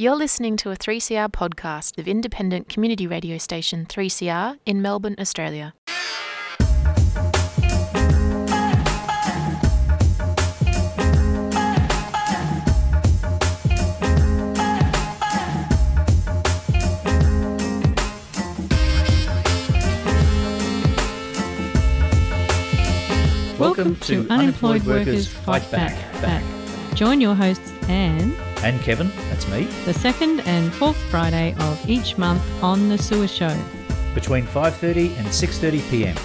You're listening to a 3CR podcast of independent community radio station 3CR in Melbourne, Australia. Welcome to Unemployed Workers Fight Back. Back. Join your hosts Anne And Kevin, that's me, the second and fourth Friday of each month on the Sewer Show. between 5:30 and 6:30 p.m.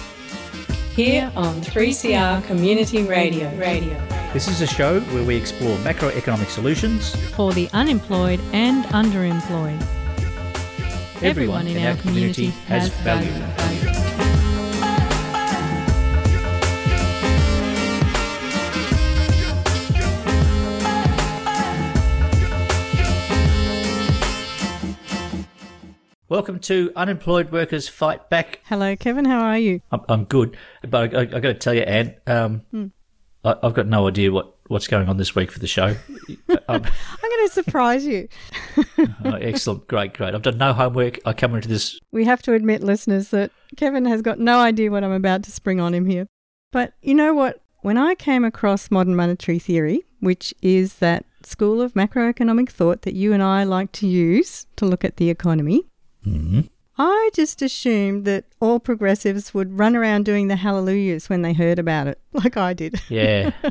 Here on 3CR Community Radio. Radio. This is a show where we explore macroeconomic solutions. For the unemployed and underemployed. Everyone in our community has value. Welcome to Unemployed Workers Fight Back. Hello, Kevin. How are you? I'm, I'm good, but I, I, I got to tell you, Anne, um, Hmm. I, I've got no idea what, what's going on this week for the show. um, I'm going to surprise you. oh, excellent, great, great. I've done no homework. I come into this. We have to admit, listeners, that Kevin has got no idea what I'm about to spring on him here. But you know what? When I came across modern monetary theory, which is that school of macroeconomic thought that you and I like to use to look at the economy, Mhm. I just assumed that all progressives would run around doing the hallelujahs when they heard about it, like I did. Yeah,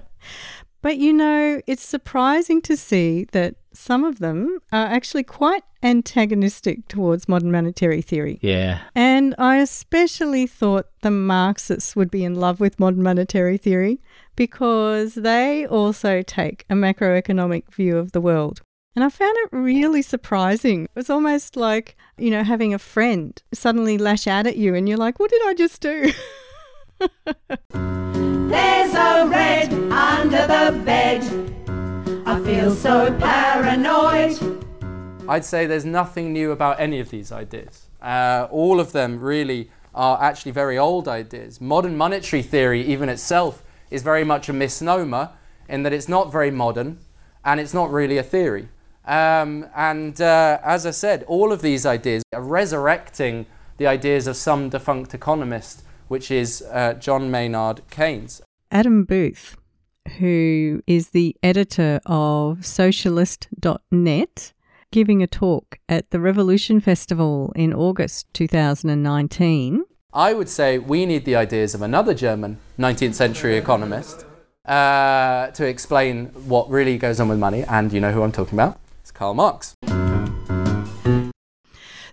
But you know, it's surprising to see that some of them are actually quite antagonistic towards modern monetary theory. yeah, And I especially thought the Marxists would be in love with modern monetary theory because they also take a macroeconomic view of the world. And I found it really surprising. It was almost like, you know, having a friend suddenly lash out at you and you're like, what did I just do? There's a red under the bed. I feel so paranoid. I'd say there's nothing new about any of these ideas. Uh, all of them really are actually very old ideas. Modern monetary theory, even itself, is very much a misnomer in that it's not very modern and it's not really a theory. Um, and uh, as I said, all of these ideas are resurrecting the ideas of some defunct economist, which is uh, John Maynard Keynes. Adam Booth, who is the editor of Socialist.net, giving a talk at the Revolution Festival in August 2019. I would say we need the ideas of another German 19th century economist uh, to explain what really goes on with money. And you know who I'm talking about? It's Karl Marx.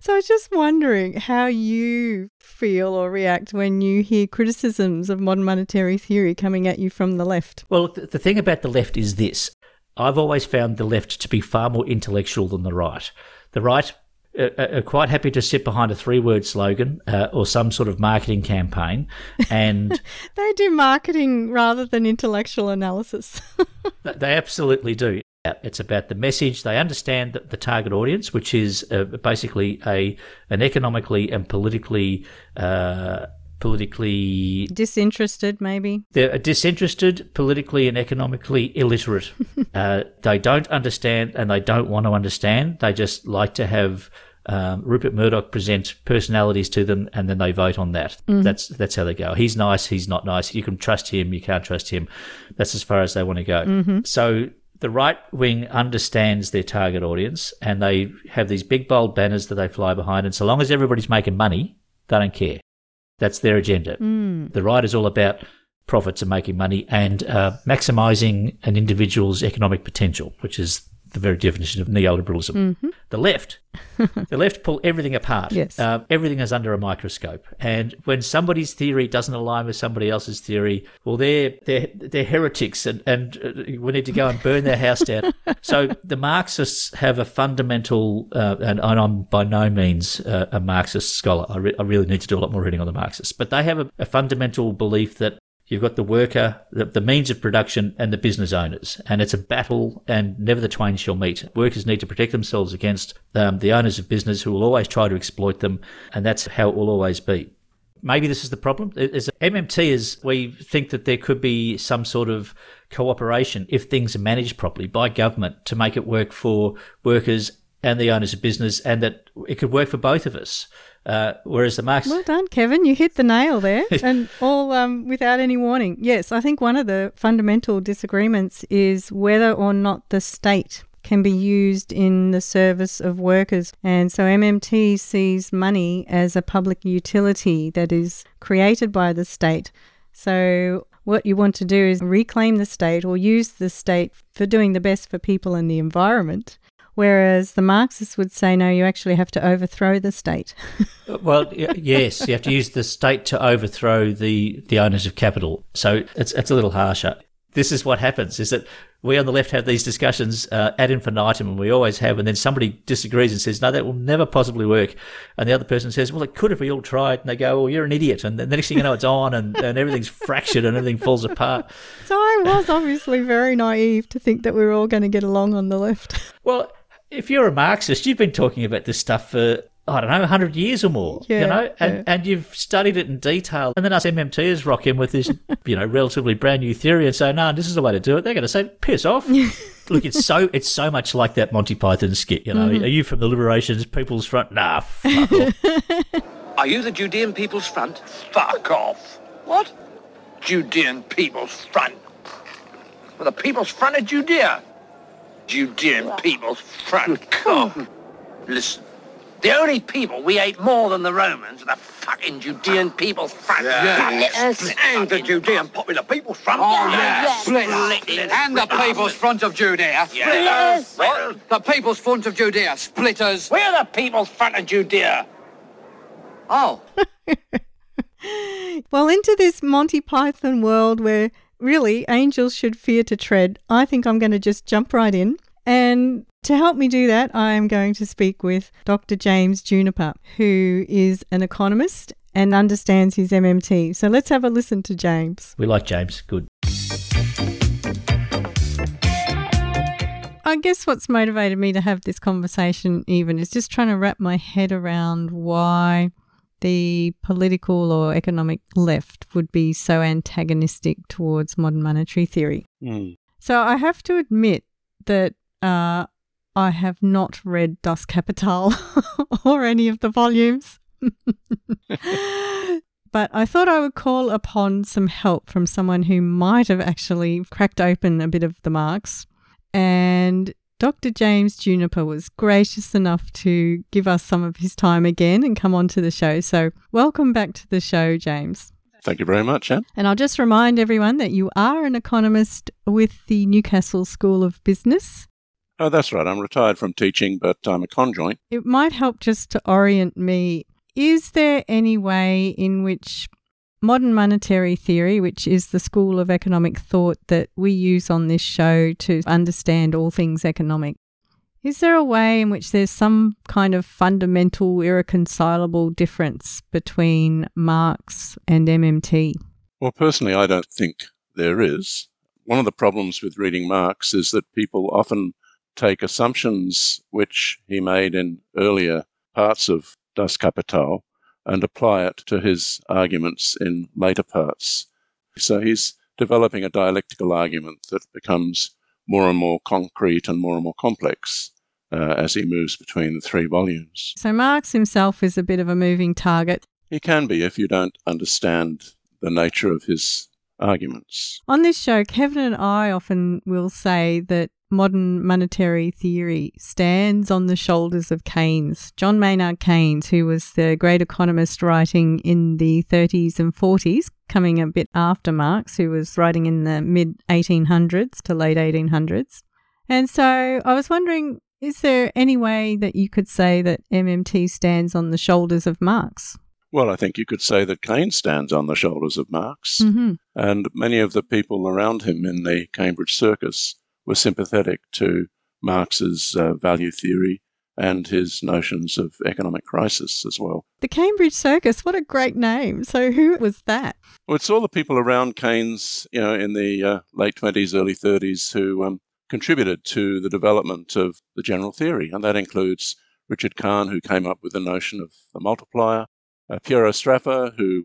So I was just wondering how you feel or react when you hear criticisms of modern monetary theory coming at you from the left. Well, th- the thing about the left is this. I've always found the left to be far more intellectual than the right. The right uh, are are quite happy to sit behind a three word slogan uh, or some sort of marketing campaign. And They do marketing rather than intellectual analysis. they absolutely do. It's about the message. They understand the, the target audience, which is uh, basically a an economically and politically uh, politically Disinterested, maybe. they're disinterested, politically and economically illiterate. uh, they don't understand and they don't want to understand. They just like to have um, Rupert Murdoch present personalities to them and then they vote on that. That's that's how they go. He's nice, he's not nice. You can trust him, you can't trust him. That's as far as they want to go. So the right wing understands their target audience and they have these big bold banners that they fly behind. And so long as everybody's making money, they don't care. That's their agenda. The right is all about profits and making money and uh, maximizing an individual's economic potential, which is the very definition of neoliberalism. The left, the left pull everything apart. Yes. Uh, everything is under a microscope, and when somebody's theory doesn't align with somebody else's theory, well, they're they're they're heretics, and and uh, we need to go and burn their house down. so the Marxists have a fundamental, uh, and, and I'm by no means uh, a Marxist scholar. I, re- I really need to do a lot more reading on the Marxists, but they have a, a fundamental belief that You've got the worker, the, the means of production, and the business owners. And it's a battle, and never the twain shall meet. Workers need to protect themselves against um, the owners of business who will always try to exploit them, and that's how it will always be. Maybe this is the problem. As MMT is, we think that there could be some sort of cooperation if things are managed properly by government to make it work for workers and the owners of business, and that it could work for both of us. Uh, whereas the Marx, Well done, Kevin. You hit the nail there, and all um, without any warning. Yes, I think one of the fundamental disagreements is whether or not the state can be used in the service of workers. And so MMT sees money as a public utility that is created by the state. So what you want to do is reclaim the state or use the state for doing the best for people and the environment. Whereas the Marxists would say, no, you actually have to overthrow the state. well, yes, you have to use the state to overthrow the, the owners of capital. So it's, it's a little harsher. This is what happens: is that we on the left have these discussions uh, ad infinitum, and we always have, and then somebody disagrees and says, "No, that will never possibly work," and the other person says, "Well, it could if we all tried," and they go, "Well, you're an idiot," and then the next thing you know, it's on, and, and everything's fractured and everything falls apart. So I was obviously very naive to think that we were all going to get along on the left. Well, if you're a Marxist, you've been talking about this stuff for I don't know, 100 years or more, Yeah, you know, and, yeah. and you've studied it in detail. And then us MMTers rock in with this, you know, relatively brand new theory and say, no, this is the way to do it. They're going to say, piss off. Look, it's so it's so much like that Monty Python skit, you know. Mm-hmm. Are you from the Liberations People's Front? Nah, fuck off. Are you the Judean People's Front? Fuck off. What? Judean People's Front. Well, the People's Front of Judea. Judean People's Front. God. Listen. The only people we hate more than the Romans are the fucking Judean People's Front. Yes. And the Judean Popular People's Front. Oh, yeah. Split Split. And the People's Front of Judea. Yes. What? The People's Front of Judea. Splitters. We're the People's Front of Judea. Oh. Well, into this Monty Python world where really angels should fear to tread, I think I'm going to just jump right in. And to help me do that, I am going to speak with Dr. James Juniper, who is an economist and understands his MMT. So let's have a listen to James. we like James. Good. I guess what's motivated me to have this conversation, even, is just trying to wrap my head around why the political or economic left would be so antagonistic towards modern monetary theory. So I have to admit that uh, I have not read Das Kapital or any of the volumes. but I thought I would call upon some help from someone who might have actually cracked open a bit of the Marx. And Dr. James Juniper was gracious enough to give us some of his time again and come on to the show. So, welcome back to the show, James. Thank you very much, Anne. And I'll just remind everyone that you are an economist with the Newcastle School of Business. Oh, that's right. I'm retired from teaching, but I'm a conjoint. It might help just to orient me. Is there any way in which modern monetary theory, which is the school of economic thought that we use on this show to understand all things economic, is there a way in which there's some kind of fundamental, irreconcilable difference between Marx and MMT? Well, personally, I don't think there is. One of the problems with reading Marx is that people often take assumptions which he made in earlier parts of Das Kapital and apply it to his arguments in later parts. So he's developing a dialectical argument that becomes more and more concrete and more and more complex uh, as he moves between the three volumes. So, Marx himself is a bit of a moving target. He can be if you don't understand the nature of his arguments. On this show, Kevin and I often will say that modern monetary theory stands on the shoulders of Keynes. John Maynard Keynes, who was the great economist writing in the 30s and 40s, coming a bit after Marx, who was writing in the mid 1800s to late 1800s. And so I was wondering, is there any way that you could say that MMT stands on the shoulders of Marx? Well, I think you could say that Keynes stands on the shoulders of Marx, Mm-hmm. and many of the people around him in the Cambridge circus were sympathetic to Marx's uh, value theory and his notions of economic crisis as well. The Cambridge Circus, what a great name. So, who was that? Well, it's all the people around Keynes, you know, in the uh, late 20s, early 30s who um, contributed to the development of the general theory, and that includes Richard Kahn, who came up with the notion of the multiplier, uh, Piero Sraffa, who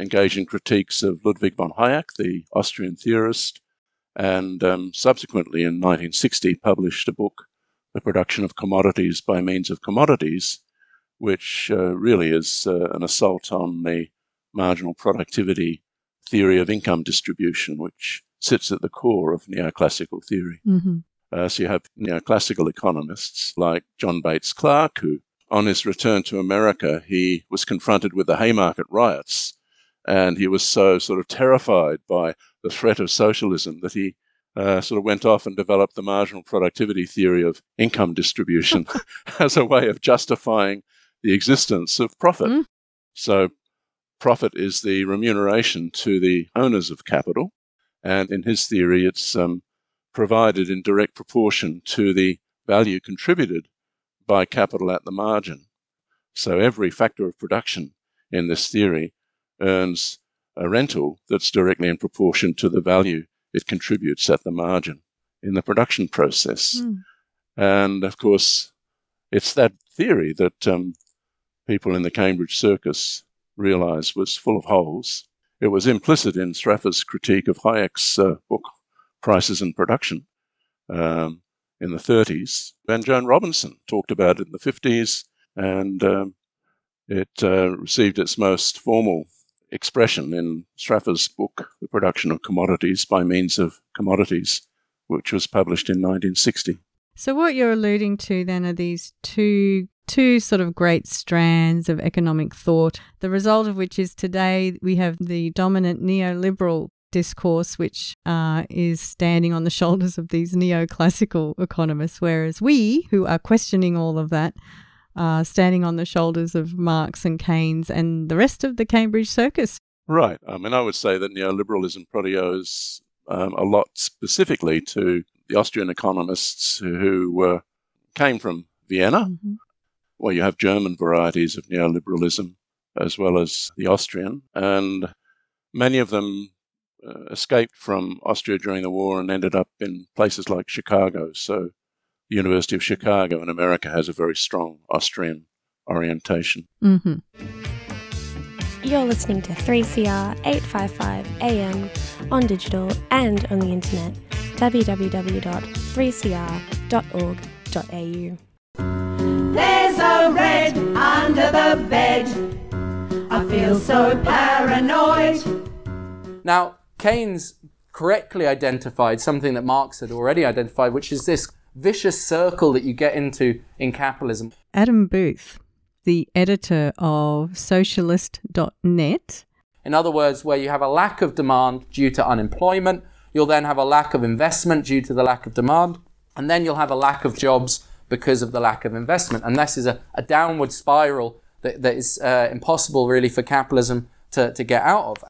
engaged in critiques of Ludwig von Hayek, the Austrian theorist, and um, subsequently in 1960 published a book the production of commodities by means of commodities, which uh, really is uh, an assault on the marginal productivity theory of income distribution, which sits at the core of neoclassical theory. Mm-hmm. Uh, so you have neoclassical economists like John Bates Clark, who, on his return to America, he was confronted with the Haymarket riots, and he was so sort of terrified by the threat of socialism that he uh, sort of went off and developed the marginal productivity theory of income distribution as a way of justifying the existence of profit. Mm. So, profit is the remuneration to the owners of capital, and in his theory, it's um, provided in direct proportion to the value contributed by capital at the margin. So, every factor of production in this theory earns a rental that's directly in proportion to the value it contributes at the margin in the production process. Mm. And of course, it's that theory that um, people in the Cambridge circus realized was full of holes. It was implicit in Sraffa's critique of Hayek's uh, book, Prices and Production, um, in the 30s. And Joan Robinson talked about it in the 50s, and um, it uh, received its most formal expression in Sraffa's book, The Production of Commodities by Means of Commodities, which was published in 1960. So what you're alluding to then are these two two sort of great strands of economic thought, the result of which is today we have the dominant neoliberal discourse, which uh, is standing on the shoulders of these neoclassical economists, whereas we, who are questioning all of that, are standing on the shoulders of Marx and Keynes and the rest of the Cambridge circus. Right. I mean, I would say that neoliberalism proteos um, a lot specifically to the Austrian economists who uh, came from Vienna. Mm-hmm. Well, you have German varieties of neoliberalism as well as the Austrian, and many of them uh, escaped from Austria during the war and ended up in places like Chicago. So, the University of Chicago in America has a very strong Austrian orientation. Mm-hmm. You're listening to 3CR 855 AM on digital and on the internet www.3cr.org.au. There's a red under the bed. I feel so paranoid. Now, Keynes correctly identified something that Marx had already identified, which is this vicious circle that you get into in capitalism. Adam Booth, the editor of Socialist.net. In other words, where you have a lack of demand due to unemployment, you'll then have a lack of investment due to the lack of demand, and then you'll have a lack of jobs because of the lack of investment. And this is a, a downward spiral that, that is uh, impossible really for capitalism to, to get out of.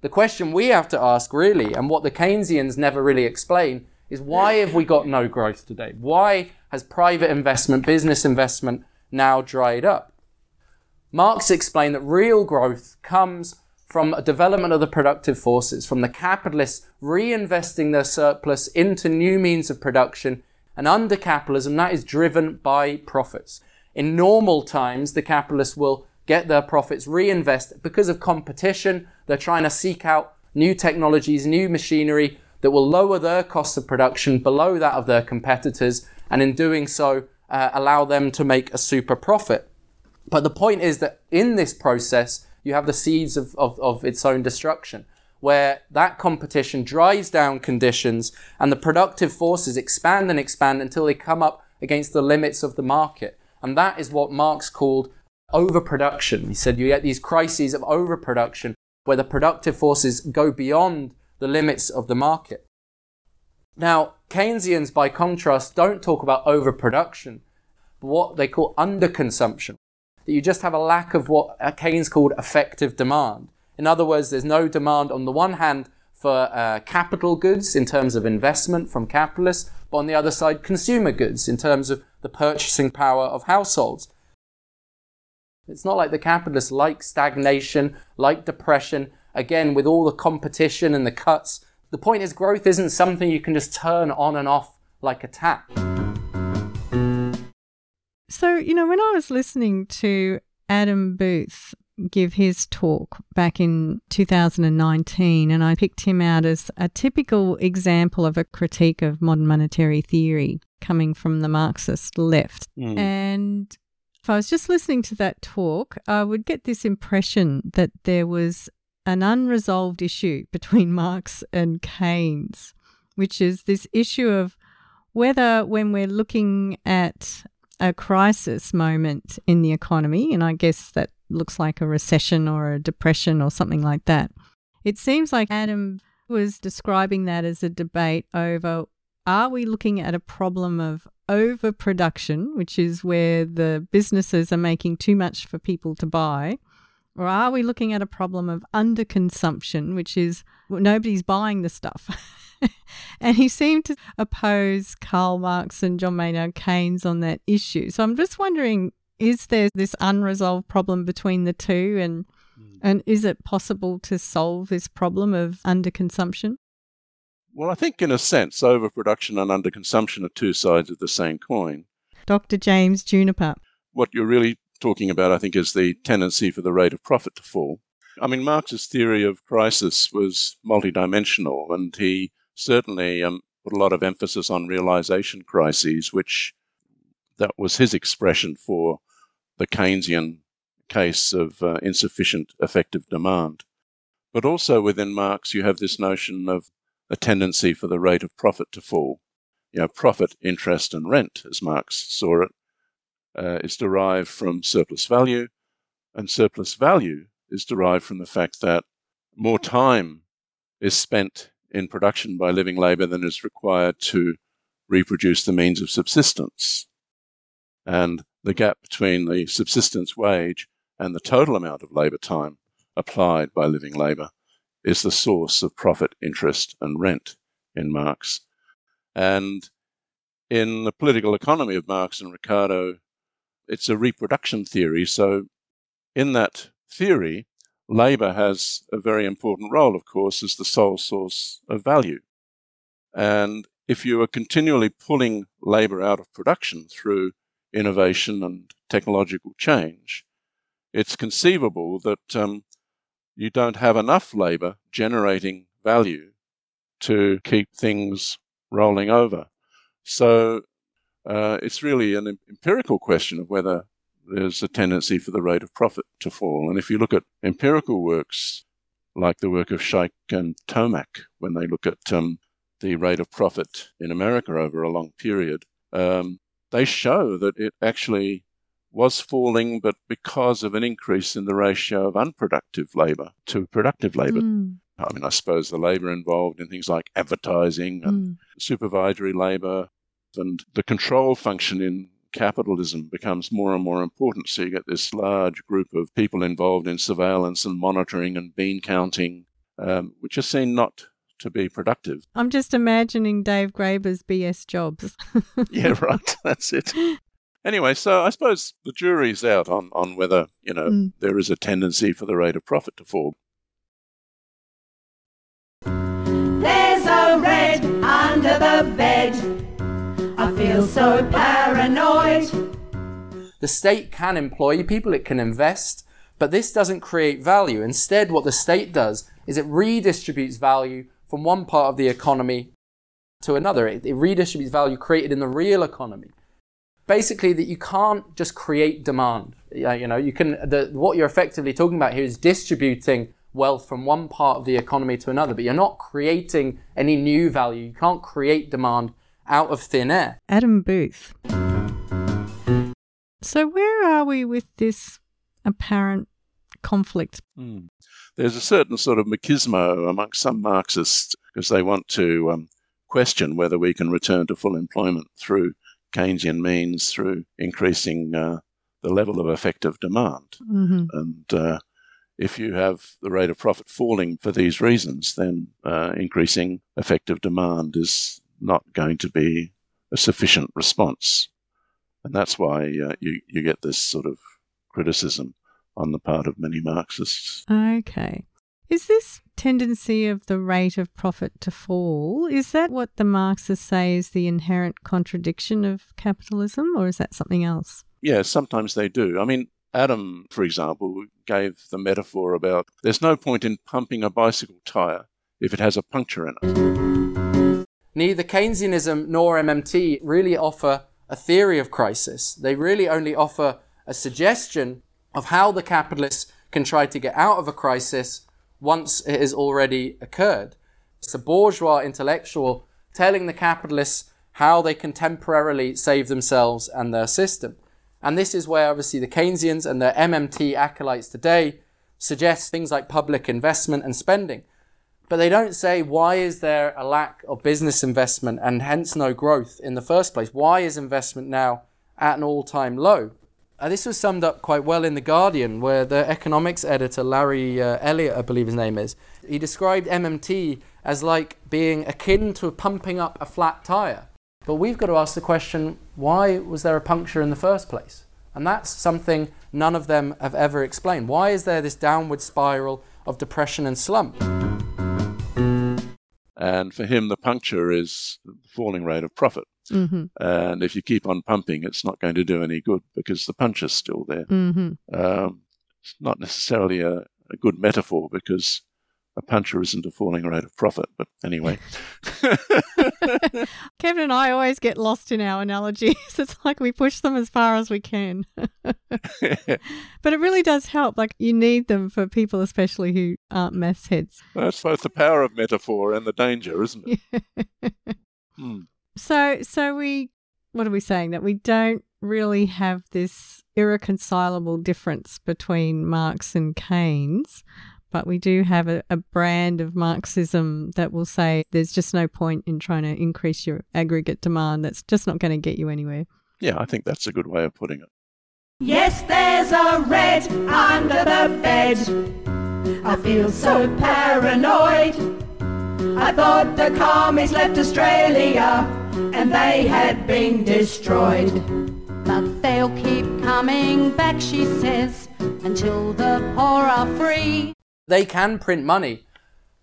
The question we have to ask really, and what the Keynesians never really explain, is why have we got no growth today? Why has private investment, business investment now dried up? Marx explained that real growth comes from a development of the productive forces, from the capitalists reinvesting their surplus into new means of production, and under capitalism, that is driven by profits. In normal times, the capitalists will get their profits, reinvest because of competition. They're trying to seek out new technologies, new machinery that will lower their cost of production below that of their competitors, and in doing so, uh, allow them to make a super profit. But the point is that in this process, you have the seeds of, of, of its own destruction, where that competition drives down conditions and the productive forces expand and expand until they come up against the limits of the market. And that is what Marx called overproduction. He said you get these crises of overproduction where the productive forces go beyond the limits of the market. Now, Keynesians, by contrast, don't talk about overproduction, but what they call underconsumption. That you just have a lack of what Keynes called effective demand. In other words, there's no demand on the one hand for uh, capital goods in terms of investment from capitalists, but on the other side, consumer goods in terms of the purchasing power of households. It's not like the capitalists like stagnation, like depression, again, with all the competition and the cuts. The point is, growth isn't something you can just turn on and off like a tap. So, you know, when I was listening to Adam Booth give his talk back in 2019, and I picked him out as a typical example of a critique of modern monetary theory. coming from the Marxist left. Mm. And if I was just listening to that talk, I would get this impression that there was an unresolved issue between Marx and Keynes, which is this issue of whether when we're looking at a crisis moment in the economy, and I guess that looks like a recession or a depression or something like that, it seems like Adam was describing that as a debate over are we looking at a problem of overproduction, which is where the businesses are making too much for people to buy, or are we looking at a problem of underconsumption, which is well, nobody's buying the stuff? and he seemed to oppose Karl Marx and John Maynard Keynes on that issue. So I'm just wondering is there this unresolved problem between the two and hmm. and is it possible to solve this problem of underconsumption? Well, I think in a sense, overproduction and underconsumption are two sides of the same coin. Dr. James Juniper. What you're really talking about, I think, is the tendency for the rate of profit to fall. I mean, Marx's theory of crisis was multidimensional, and he certainly um, put a lot of emphasis on realization crises, which that was his expression for the Keynesian case of uh, insufficient effective demand. But also within Marx, you have this notion of a tendency for the rate of profit to fall. You know, profit, interest, and rent, as Marx saw it, uh, is derived from surplus value, and surplus value is derived from the fact that more time is spent in production by living labour than is required to reproduce the means of subsistence. And the gap between the subsistence wage and the total amount of labour time applied by living labour is the source of profit, interest, and rent in Marx. And in the political economy of Marx and Ricardo, it's a reproduction theory. So, in that theory, labour has a very important role, of course, as the sole source of value. And if you are continually pulling labour out of production through innovation and technological change, it's conceivable that um, you don't have enough labour generating value to keep things rolling over. So uh, it's really an empirical question of whether there's a tendency for the rate of profit to fall. And if you look at empirical works like the work of Shaikh and Tonak, when they look at um, the rate of profit in America over a long period, um, they show that it actually was falling, but because of an increase in the ratio of unproductive labour to productive labour. Mm. I mean, I suppose the labour involved in things like advertising and Mm. supervisory labour and the control function in capitalism becomes more and more important. So you get this large group of people involved in surveillance and monitoring and bean counting, um, which are seen not to be productive. I'm just imagining Dave Graeber's BS jobs. yeah, right. That's it. Anyway, so I suppose the jury's out on, on whether, you know, Mm. there is a tendency for the rate of profit to fall. Feel so paranoid. The state can employ people, it can invest, but this doesn't create value. Instead, what the state does is it redistributes value from one part of the economy to another. It, it redistributes value created in the real economy. Basically, that you can't just create demand. You know, you can. The, what you're effectively talking about here is distributing wealth from one part of the economy to another, but you're not creating any new value. You can't create demand out of thin air. Adam Booth. So, where are we with this apparent conflict? Hmm. There's a certain sort of machismo amongst some Marxists because they want to um, question whether we can return to full employment through Keynesian means, through increasing uh, the level of effective demand. Mm-hmm. And uh, if you have the rate of profit falling for these reasons, then uh, increasing effective demand is not going to be a sufficient response. And that's why uh, you, you get this sort of criticism on the part of many Marxists. Okay. Is this tendency of the rate of profit to fall, is that what the Marxists say is the inherent contradiction of capitalism, or is that something else? Yeah, sometimes they do. I mean, Adam, for example, gave the metaphor about there's no point in pumping a bicycle tyre if it has a puncture in it. Neither Keynesianism nor MMT really offer a theory of crisis. They really only offer a suggestion of how the capitalists can try to get out of a crisis once it has already occurred. It's a bourgeois intellectual telling the capitalists how they can temporarily save themselves and their system. And this is where obviously the Keynesians and the MMT acolytes today suggest things like public investment and spending. But they don't say why is there a lack of business investment and hence no growth in the first place? Why is investment now at an all-time low? Uh, this was summed up quite well in The Guardian, where the economics editor, Larry uh, Elliott, I believe his name is, he described MMT as like being akin to pumping up a flat tyre. But we've got to ask the question why was there a puncture in the first place? And that's something none of them have ever explained. Why is there this downward spiral of depression and slump? And for him, the puncture is the falling rate of profit. Mm-hmm. And if you keep on pumping, it's not going to do any good because the punch is still there. Mm-hmm. Um, it's not necessarily a, a good metaphor because a puncher isn't a falling rate of profit. But anyway. Kevin and I always get lost in our analogies. It's like we push them as far as we can. but it really does help. Like you need them for people, especially who aren't maths heads. That's both the power of metaphor and the danger, isn't it? Hmm. So, so we, what are we saying? That we don't really have this irreconcilable difference between Marx and Keynes, but we do have a, a brand of Marxism that will say there's just no point in trying to increase your aggregate demand. That's just not going to get you anywhere. Yeah, I think that's a good way of putting it. Yes, there's a red under the bed. I feel so paranoid. I thought the commies left Australia and they had been destroyed. But they'll keep coming back, she says, until the poor are free. They can print money,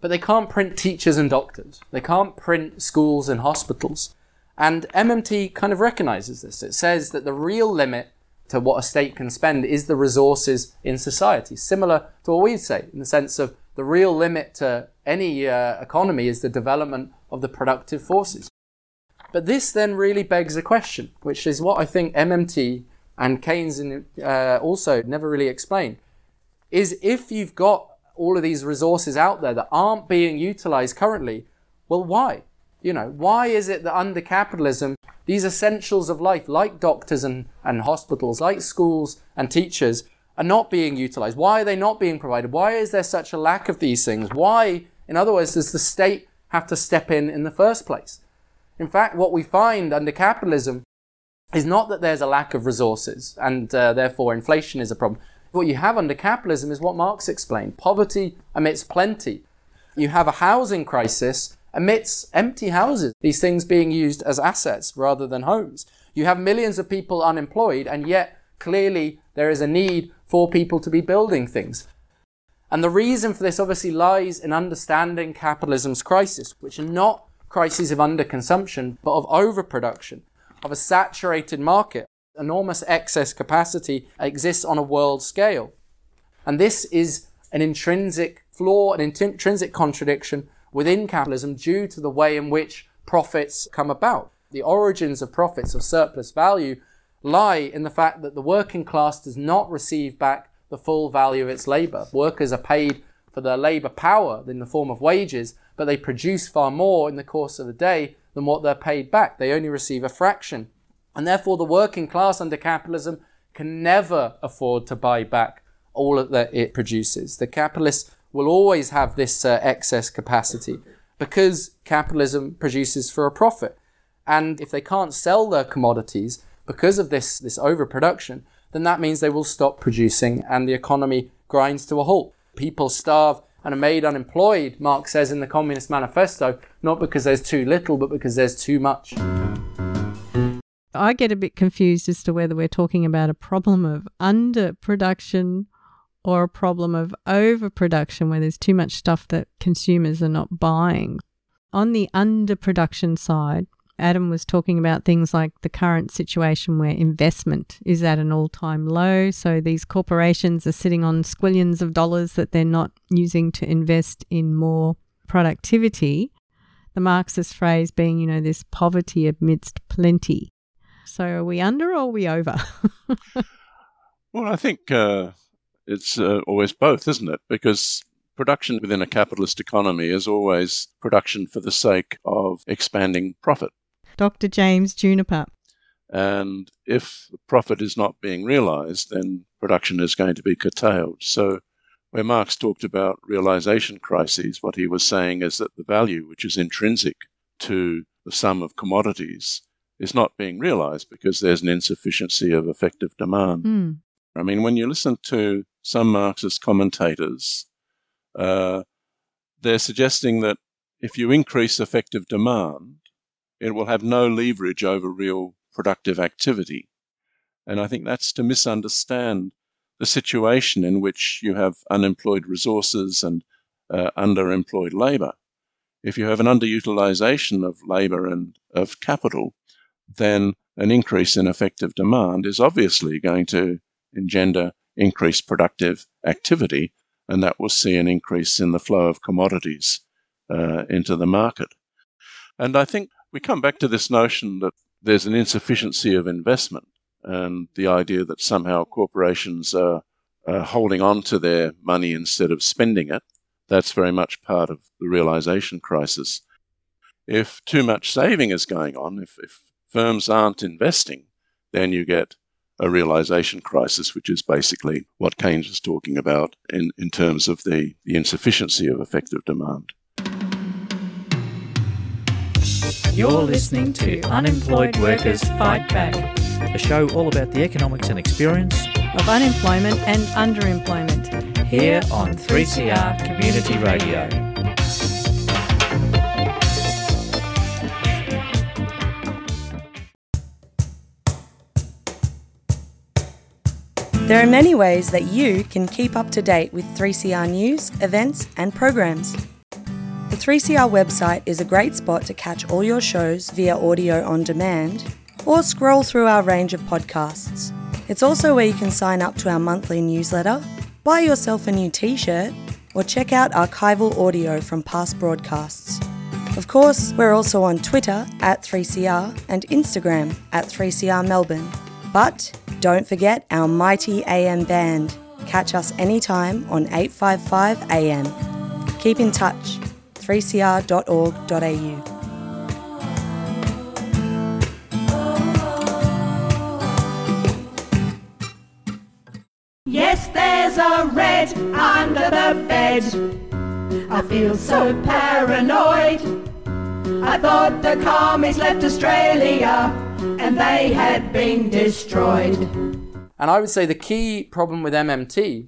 but they can't print teachers and doctors. They can't print schools and hospitals. And MMT kind of recognizes this. It says that the real limit to what a state can spend is the resources in society, similar to what we'd say, in the sense of the real limit to any uh, economy is the development of the productive forces. But this then really begs a question, which is what I think MMT and Keynes uh, also never really explain, is if you've got all of these resources out there that aren't being utilized currently, well, why? You know, why is it that under capitalism, these essentials of life, like doctors and, and hospitals, like schools and teachers, are not being utilized? Why are they not being provided? Why is there such a lack of these things? Why, in other words, does the state have to step in in the first place? In fact, what we find under capitalism is not that there's a lack of resources and uh, therefore inflation is a problem. What you have under capitalism is what Marx explained poverty amidst plenty. You have a housing crisis amidst empty houses, these things being used as assets rather than homes. You have millions of people unemployed, and yet clearly there is a need for people to be building things. And the reason for this obviously lies in understanding capitalism's crisis, which are not crises of underconsumption, but of overproduction, of a saturated market enormous excess capacity exists on a world scale. And this is an intrinsic flaw, an intrinsic contradiction within capitalism due to the way in which profits come about. The origins of profits of surplus value lie in the fact that the working class does not receive back the full value of its labor. Workers are paid for their labor power in the form of wages, but they produce far more in the course of the day than what they're paid back. They only receive a fraction and therefore, the working class under capitalism can never afford to buy back all that it produces. The capitalists will always have this uh, excess capacity because capitalism produces for a profit. And if they can't sell their commodities because of this, this overproduction, then that means they will stop producing and the economy grinds to a halt. People starve and are made unemployed, Marx says in the Communist Manifesto, not because there's too little, but because there's too much. I get a bit confused as to whether we're talking about a problem of underproduction or a problem of overproduction where there's too much stuff that consumers are not buying. On the underproduction side, Adam was talking about things like the current situation where investment is at an all time low. So these corporations are sitting on squillions of dollars that they're not using to invest in more productivity. The Marxist phrase being, you know, this poverty amidst plenty. So are we under or are we over? well, I think uh, it's uh, always both, isn't it? Because production within a capitalist economy is always production for the sake of expanding profit. Dr. James Juniper. And if profit is not being realized, then production is going to be curtailed. So, where Marx talked about realization crises, what he was saying is that the value which is intrinsic to the sum of commodities is not being realized because there's an insufficiency of effective demand. Mm. I mean, when you listen to some Marxist commentators, uh, they're suggesting that if you increase effective demand, it will have no leverage over real productive activity. And I think that's to misunderstand the situation in which you have unemployed resources and uh, underemployed labor. If you have an underutilization of labor and of capital, then an increase in effective demand is obviously going to engender increased productive activity, and that will see an increase in the flow of commodities uh, into the market. And I think we come back to this notion that there's an insufficiency of investment and the idea that somehow corporations are, are holding on to their money instead of spending it. That's very much part of the realization crisis. If too much saving is going on, if, if firms aren't investing, then you get a realization crisis, which is basically what Keynes was talking about in, in terms of the, the insufficiency of effective demand. You're listening to Unemployed Workers Fight Back, a show all about the economics and experience of unemployment and underemployment here on 3CR Community Radio. There are many ways that you can keep up to date with 3CR news, events, and programs. The 3CR website is a great spot to catch all your shows via audio on demand or scroll through our range of podcasts. It's also where you can sign up to our monthly newsletter, buy yourself a new t shirt, or check out archival audio from past broadcasts. Of course, we're also on Twitter at 3CR and Instagram at 3CR Melbourne. But don't forget our mighty AM band. Catch us anytime on 855 AM. Keep in touch 3cr.org.au. Yes, there's a red under the bed. I feel so paranoid. I thought the commies left Australia and they had been destroyed. And I would say the key problem with MMT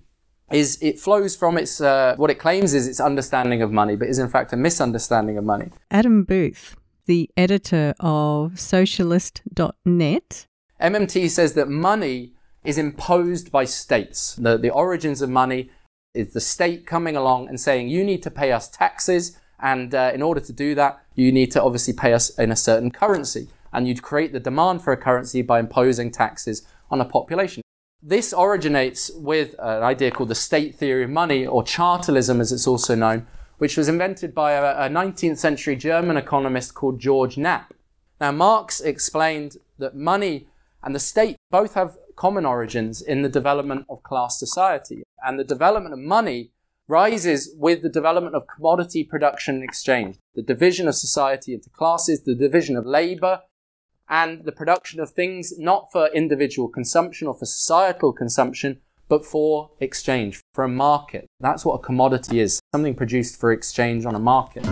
is it flows from its uh, what it claims is its understanding of money, but is in fact a misunderstanding of money. Adam Booth, the editor of Socialist.net, MMT says that money is imposed by states. The, the origins of money is the state coming along and saying you need to pay us taxes, and uh, in order to do that, you need to obviously pay us in a certain currency. And you'd create the demand for a currency by imposing taxes on a population. This originates with an idea called the state theory of money, or chartalism as it's also known, which was invented by a, a 19th century German economist called George Knapp. Now, Marx explained that money and the state both have common origins in the development of class society. And the development of money rises with the development of commodity production and exchange, the division of society into classes, the division of labor, and the production of things not for individual consumption or for societal consumption, but for exchange, for a market. That's what a commodity is something produced for exchange on a market.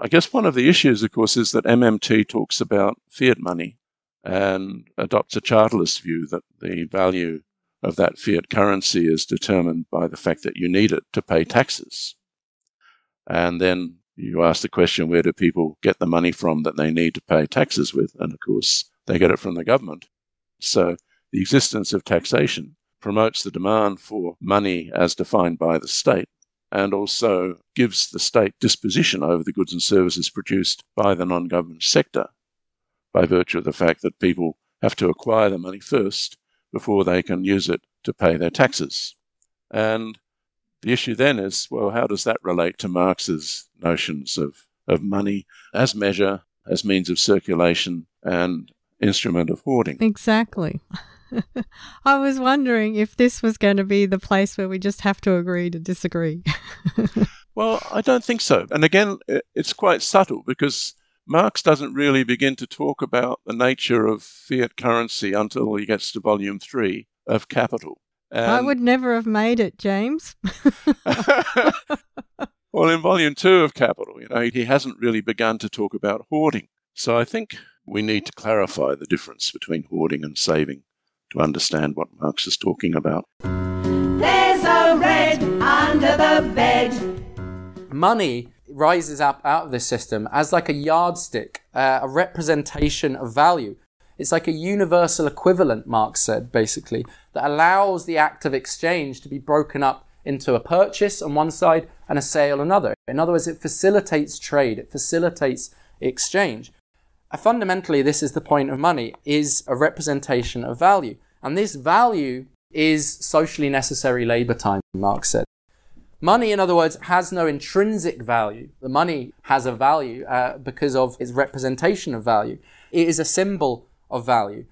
I guess one of the issues, of course, is that MMT talks about fiat money and adopts a chartalist view that the value of that fiat currency is determined by the fact that you need it to pay taxes. And then you ask the question where do people get the money from that they need to pay taxes with? And of course, they get it from the government. So the existence of taxation promotes the demand for money as defined by the state and also gives the state disposition over the goods and services produced by the non government sector by virtue of the fact that people have to acquire the money first before they can use it to pay their taxes. And The issue then is well, how does that relate to Marx's notions of, of money as measure, as means of circulation, and instrument of hoarding? Exactly. I was wondering if this was going to be the place where we just have to agree to disagree. well, I don't think so. And again, it's quite subtle because Marx doesn't really begin to talk about the nature of fiat currency until he gets to volume three of Capital. And I would never have made it, James. well, in volume two of Capital, you know, he hasn't really begun to talk about hoarding. So I think we need to clarify the difference between hoarding and saving to understand what Marx is talking about. There's a red under the bed. Money rises up out of this system as like a yardstick, uh, a representation of value. It's like a universal equivalent, Marx said, basically, that allows the act of exchange to be broken up into a purchase on one side and a sale on another. In other words, it facilitates trade, it facilitates exchange. Uh, fundamentally, this is the point of money, is a representation of value. And this value is socially necessary labor time, Marx said. Money, in other words, has no intrinsic value. The money has a value uh, because of its representation of value. It is a symbol of value.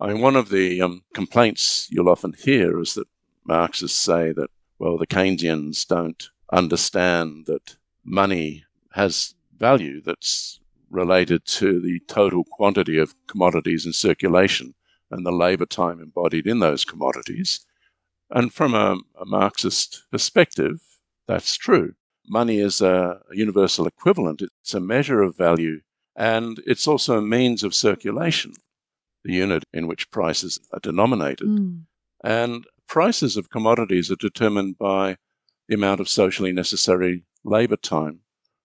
I mean, one of the um, complaints you'll often hear is that Marxists say that, well, the Keynesians don't understand that money has value that's related to the total quantity of commodities in circulation and the labour time embodied in those commodities. And from a, a Marxist perspective, that's true. Money is a universal equivalent, it's a measure of value, and it's also a means of circulation, the unit in which prices are denominated. Mm. And prices of commodities are determined by the amount of socially necessary labour time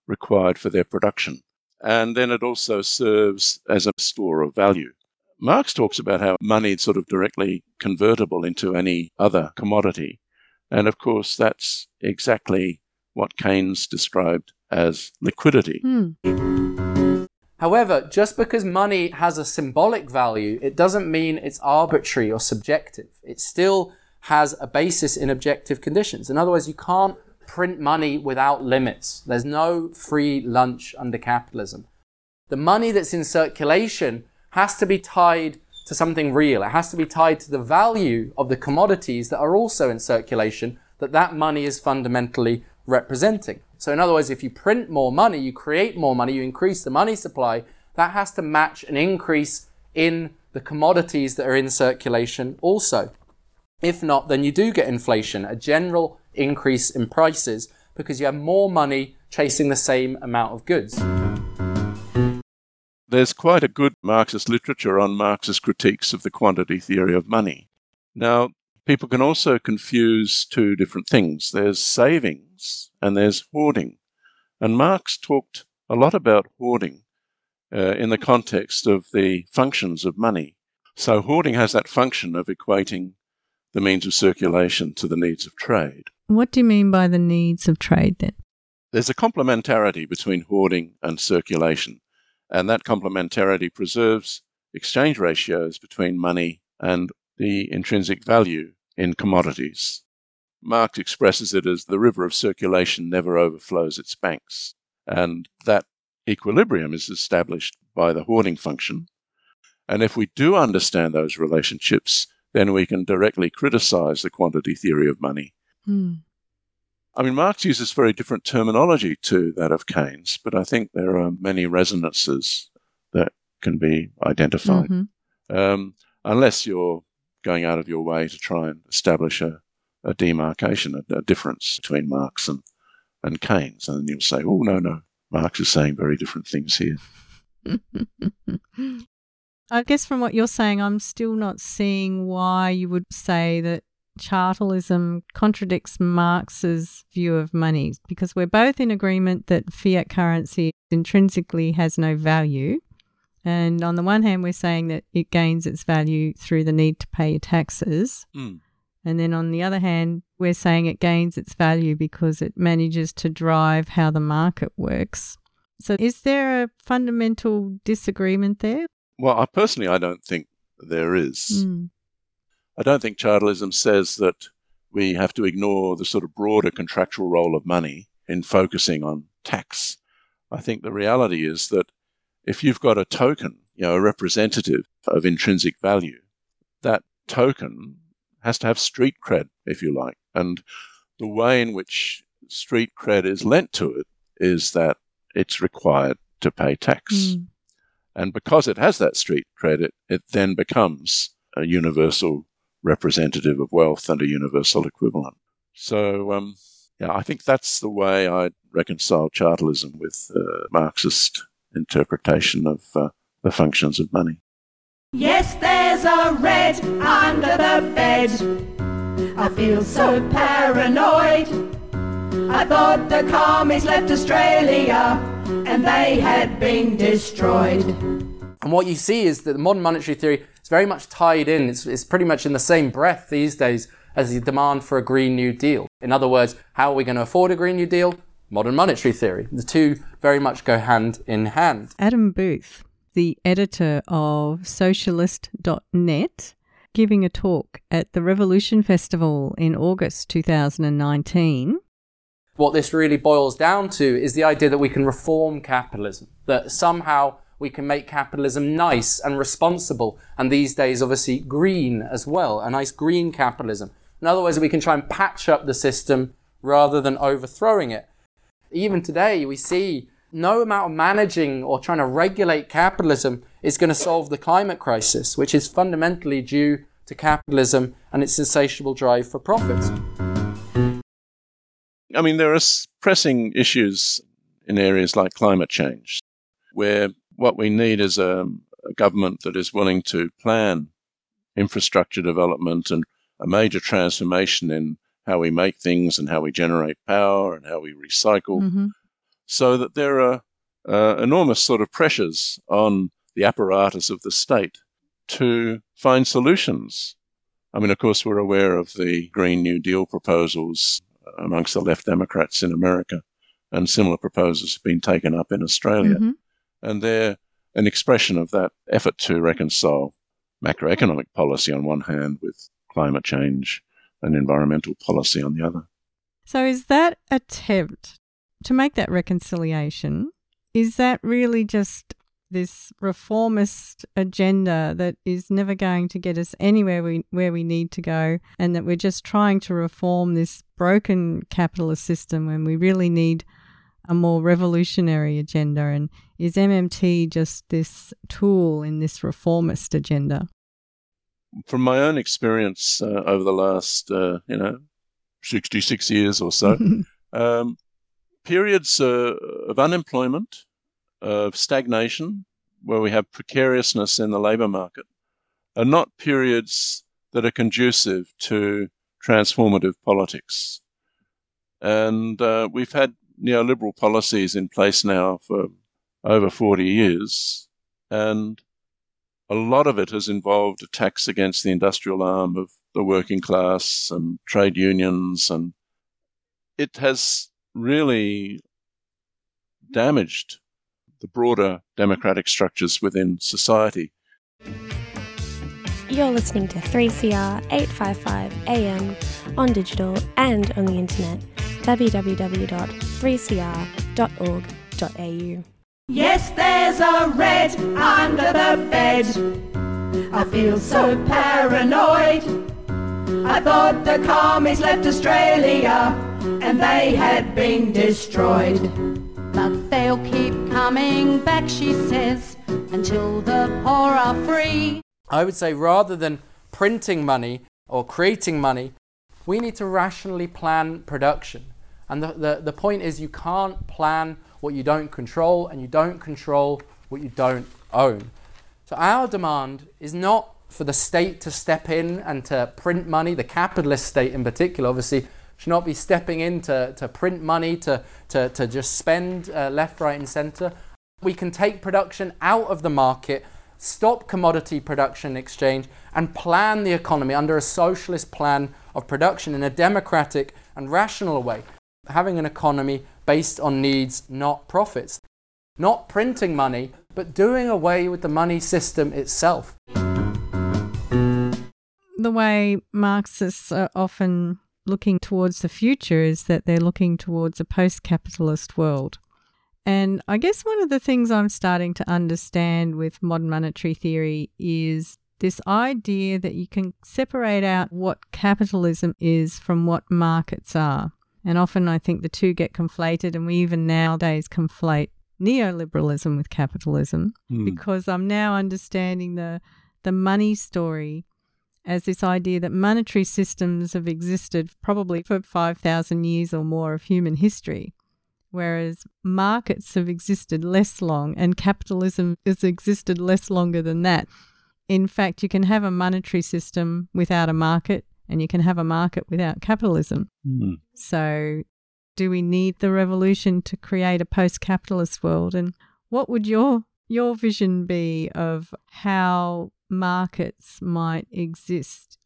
required for their production. And then it also serves as a store of value. Marx talks about how money is sort of directly convertible into any other commodity. And of course, that's exactly what Keynes described as liquidity. Hmm. However, just because money has a symbolic value, it doesn't mean it's arbitrary or subjective. It still has a basis in objective conditions. In other words, you can't print money without limits. There's no free lunch under capitalism. The money that's in circulation has to be tied to something real. It has to be tied to the value of the commodities that are also in circulation that that money is fundamentally representing. So in other words, if you print more money, you create more money, you increase the money supply, that has to match an increase in the commodities that are in circulation also. If not, then you do get inflation, a general increase in prices because you have more money chasing the same amount of goods. There's quite a good Marxist literature on Marxist critiques of the quantity theory of money. Now, people can also confuse two different things there's savings and there's hoarding. And Marx talked a lot about hoarding uh, in the context of the functions of money. So, hoarding has that function of equating the means of circulation to the needs of trade. What do you mean by the needs of trade then? There's a complementarity between hoarding and circulation. And that complementarity preserves exchange ratios between money and the intrinsic value in commodities. Marx expresses it as the river of circulation never overflows its banks. And that equilibrium is established by the hoarding function. And if we do understand those relationships, then we can directly criticize the quantity theory of money. Hmm. I mean, Marx uses very different terminology to that of Keynes, but I think there are many resonances that can be identified. Mm-hmm. Um, unless you're going out of your way to try and establish a, a demarcation, a, a, difference between Marx and, and Keynes. And you'll say, oh, no, no, Marx is saying very different things here. I guess from what you're saying, I'm still not seeing why you would say that Chartalism contradicts Marx's view of money because we're both in agreement that fiat currency intrinsically has no value. And on the one hand, we're saying that it gains its value through the need to pay taxes. Mm. And then on the other hand, we're saying it gains its value because it manages to drive how the market works. So is there a fundamental disagreement there? Well, I personally, I don't think there is. Mm. I don't think chartalism says that we have to ignore the sort of broader contractual role of money in focusing on tax. I think the reality is that if you've got a token, you know, a representative of intrinsic value, that token has to have street cred, if you like. And the way in which street cred is lent to it is that it's required to pay tax. Mm. And because it has that street credit, it then becomes a universal representative of wealth and a universal equivalent. So, um, yeah, I think that's the way I reconcile chartalism with uh, Marxist interpretation of uh, the functions of money. Yes, there's a red under the bed. I feel so paranoid. I thought the commies left Australia and they had been destroyed. And what you see is that the modern monetary theory is very much tied in, it's, it's pretty much in the same breath these days as the demand for a Green New Deal. In other words, how are we going to afford a Green New Deal? Modern monetary theory. The two very much go hand in hand. Adam Booth, the editor of Socialist.net, giving a talk at the Revolution Festival in August 2019. What this really boils down to is the idea that we can reform capitalism, that somehow we can make capitalism nice and responsible, and these days, obviously, green as well, a nice green capitalism. In other words, we can try and patch up the system rather than overthrowing it. Even today, we see no amount of managing or trying to regulate capitalism is going to solve the climate crisis, which is fundamentally due to capitalism and its insatiable drive for profits. I mean, there are pressing issues in areas like climate change, where what we need is a, a government that is willing to plan infrastructure development and a major transformation in how we make things and how we generate power and how we recycle, Mm-hmm. So that there are uh, enormous sort of pressures on the apparatus of the state to find solutions. I mean, of course, we're aware of the Green New Deal proposals amongst the left Democrats in America, and similar proposals have been taken up in Australia. Mhm. And they're an expression of that effort to reconcile macroeconomic policy on one hand with climate change and environmental policy on the other. So, is that attempt to make that reconciliation, is that really just this reformist agenda that is never going to get us anywhere we, where we need to go, and that we're just trying to reform this broken capitalist system when we really need a more revolutionary agenda? And is MMT just this tool in this reformist agenda? From my own experience uh, over the last, uh, you know, 66 years or so, um, periods uh, of unemployment, of stagnation, where we have precariousness in the labour market, are not periods that are conducive to transformative politics. And uh, we've had neoliberal policies in place now for over 40 years, and a lot of it has involved attacks against the industrial arm of the working class and trade unions, and it has really damaged the broader democratic structures within society. You're listening to 3CR 855 AM on digital and on the internet www.3cr.org.au. Yes, there's a red under the bed. I feel so paranoid. I thought the commies left Australia and they had been destroyed. But they'll keep coming back, she says, until the poor are free. I would say rather than printing money or creating money, we need to rationally plan production. And the, the, the point is, you can't plan what you don't control, and you don't control what you don't own. So, our demand is not for the state to step in and to print money, the capitalist state in particular, obviously, should not be stepping in to, to print money, to, to, to just spend uh, left, right, and centre. We can take production out of the market, stop commodity production exchange, and plan the economy under a socialist plan of production in a democratic and rational way, having an economy based on needs, not profits. Not printing money, but doing away with the money system itself. the way Marxists are often looking towards the future is that they're looking towards a post capitalist world. And I guess one of the things I'm starting to understand with modern monetary theory is this idea that you can separate out what capitalism is from what markets are. And often I think the two get conflated, and we even nowadays conflate neoliberalism with capitalism Hmm. because I'm now understanding the the money story as this idea that monetary systems have existed probably for 5,000 years or more of human history, whereas markets have existed less long and capitalism has existed less longer than that. In fact, you can have a monetary system without a market, and you can have a market without capitalism. Hmm. So, do we need the revolution to create a post-capitalist world? And what would your your vision be of how markets might exist?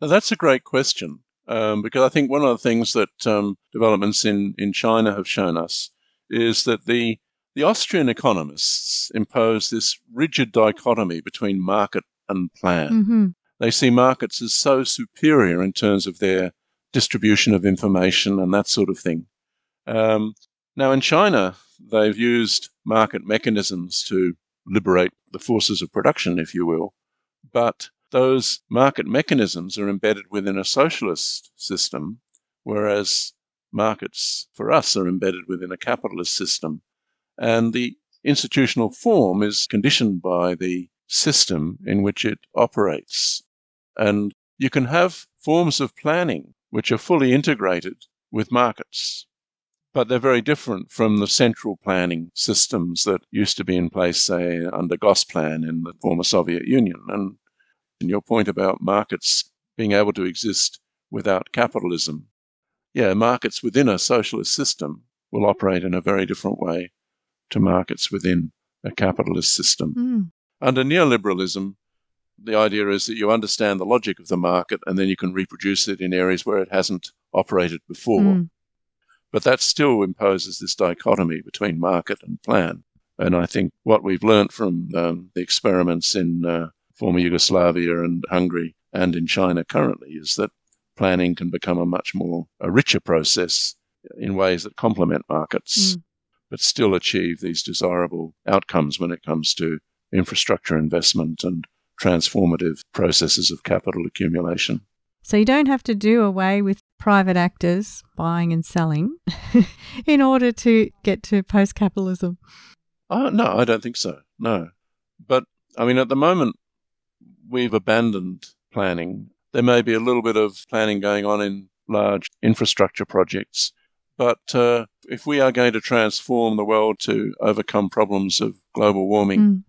Now, that's a great question um, because I think one of the things that um, developments in, in China have shown us is that the the Austrian economists impose this rigid dichotomy between market and plan. Mm-hmm. They see markets as so superior in terms of their distribution of information and that sort of thing. Um, now, in China, they've used market mechanisms to liberate the forces of production, if you will, but those market mechanisms are embedded within a socialist system, whereas markets for us are embedded within a capitalist system. And the institutional form is conditioned by the system in which it operates. And you can have forms of planning which are fully integrated with markets, but they're very different from the central planning systems that used to be in place, say, under Gosplan in the former Soviet Union. And, and your point about markets being able to exist without capitalism, yeah, markets within a socialist system will operate in a very different way to markets within a capitalist system. Mm. Under neoliberalism, the idea is that you understand the logic of the market and then you can reproduce it in areas where it hasn't operated before. Mm. But that still imposes this dichotomy between market and plan. And I think what we've learnt from um, the experiments in uh, former Yugoslavia and Hungary and in China currently is that planning can become a much more a richer process in ways that complement markets, Mm. but still achieve these desirable outcomes when it comes to infrastructure investment and transformative processes of capital accumulation. So you don't have to do away with private actors buying and selling in order to get to post capitalism. Oh, no, I don't think so. No. But, I mean, at the moment, we've abandoned planning. There may be a little bit of planning going on in large infrastructure projects. But uh, if we are going to transform the world to overcome problems of global warming, Mm.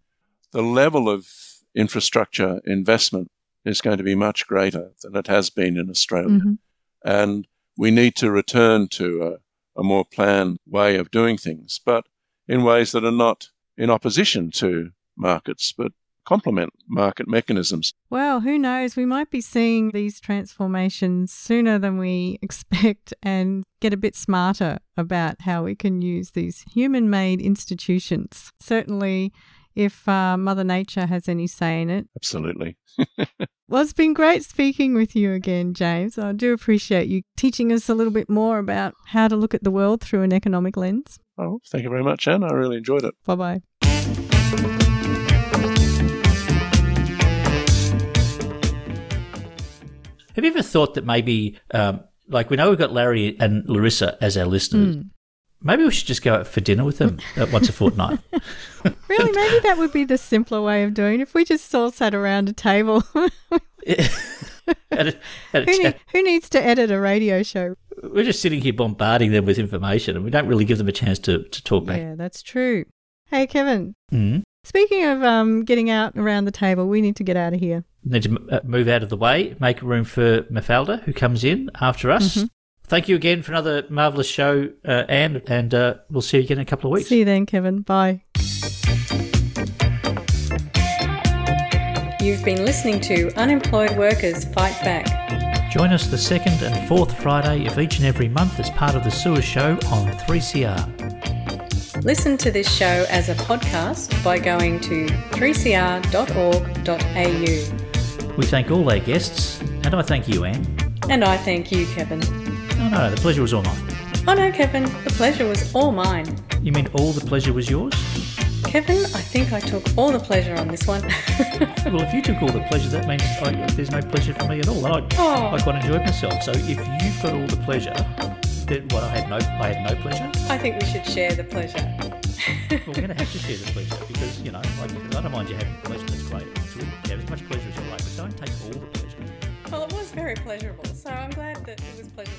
the level of infrastructure investment is going to be much greater than it has been in Australia. Mhm. And we need to return to a, a more planned way of doing things, but in ways that are not in opposition to markets, but complement market mechanisms. Well, who knows? We might be seeing these transformations sooner than we expect and get a bit smarter about how we can use these human made institutions. Certainly, if uh, Mother Nature has any say in it. Absolutely. Well, it's been great speaking with you again, James. I do appreciate you teaching us a little bit more about how to look at the world through an economic lens. Oh, thank you very much, Anne. I really enjoyed it. Bye bye. Have you ever thought that maybe, um, like we know we've got Larry and Larissa as our listeners, Mm. Maybe we should just go out for dinner with them once a fortnight? Really, maybe that would be the simpler way of doing it if we just all sat around a table. At a- at a who, need, who needs to edit a radio show? We're just sitting here bombarding them with information and we don't really give them a chance to, to talk back. Yeah, that's true. Hey, Kevin. Mm. Speaking of um, getting out around the table, we need to get out of here. Need to m- uh, move out of the way, make room for Mafalda, who comes in after us. Mhm. Thank you again for another marvellous show, uh, Anne, and uh, we'll see you again in a couple of weeks. See you then, Kevin. Bye. You've been listening to Unemployed Workers Fight Back. Join us the second and fourth Friday of each and every month as part of the Sewer Show on 3CR. Listen to this show as a podcast by going to 3cr.org.au. We thank all our guests, and I thank you, Anne. And I thank you, Kevin. No, no, the pleasure was all mine. Oh no, Kevin, the pleasure was all mine. You mean all the pleasure was yours? Kevin, I think I took all the pleasure on this one. well, if you took all the pleasure, that means I, there's no pleasure for me at all. I, Oh. I quite enjoyed myself. So if you've got all the pleasure, then what? I had no, I had no pleasure. I think we should share the pleasure. Well, we're going to have to share the pleasure because you know, like, I don't mind you having pleasure. That's great. Really, have as much pleasure as you like, but don't take all the pleasure. Well, it was very pleasurable, so I'm glad that it was pleasurable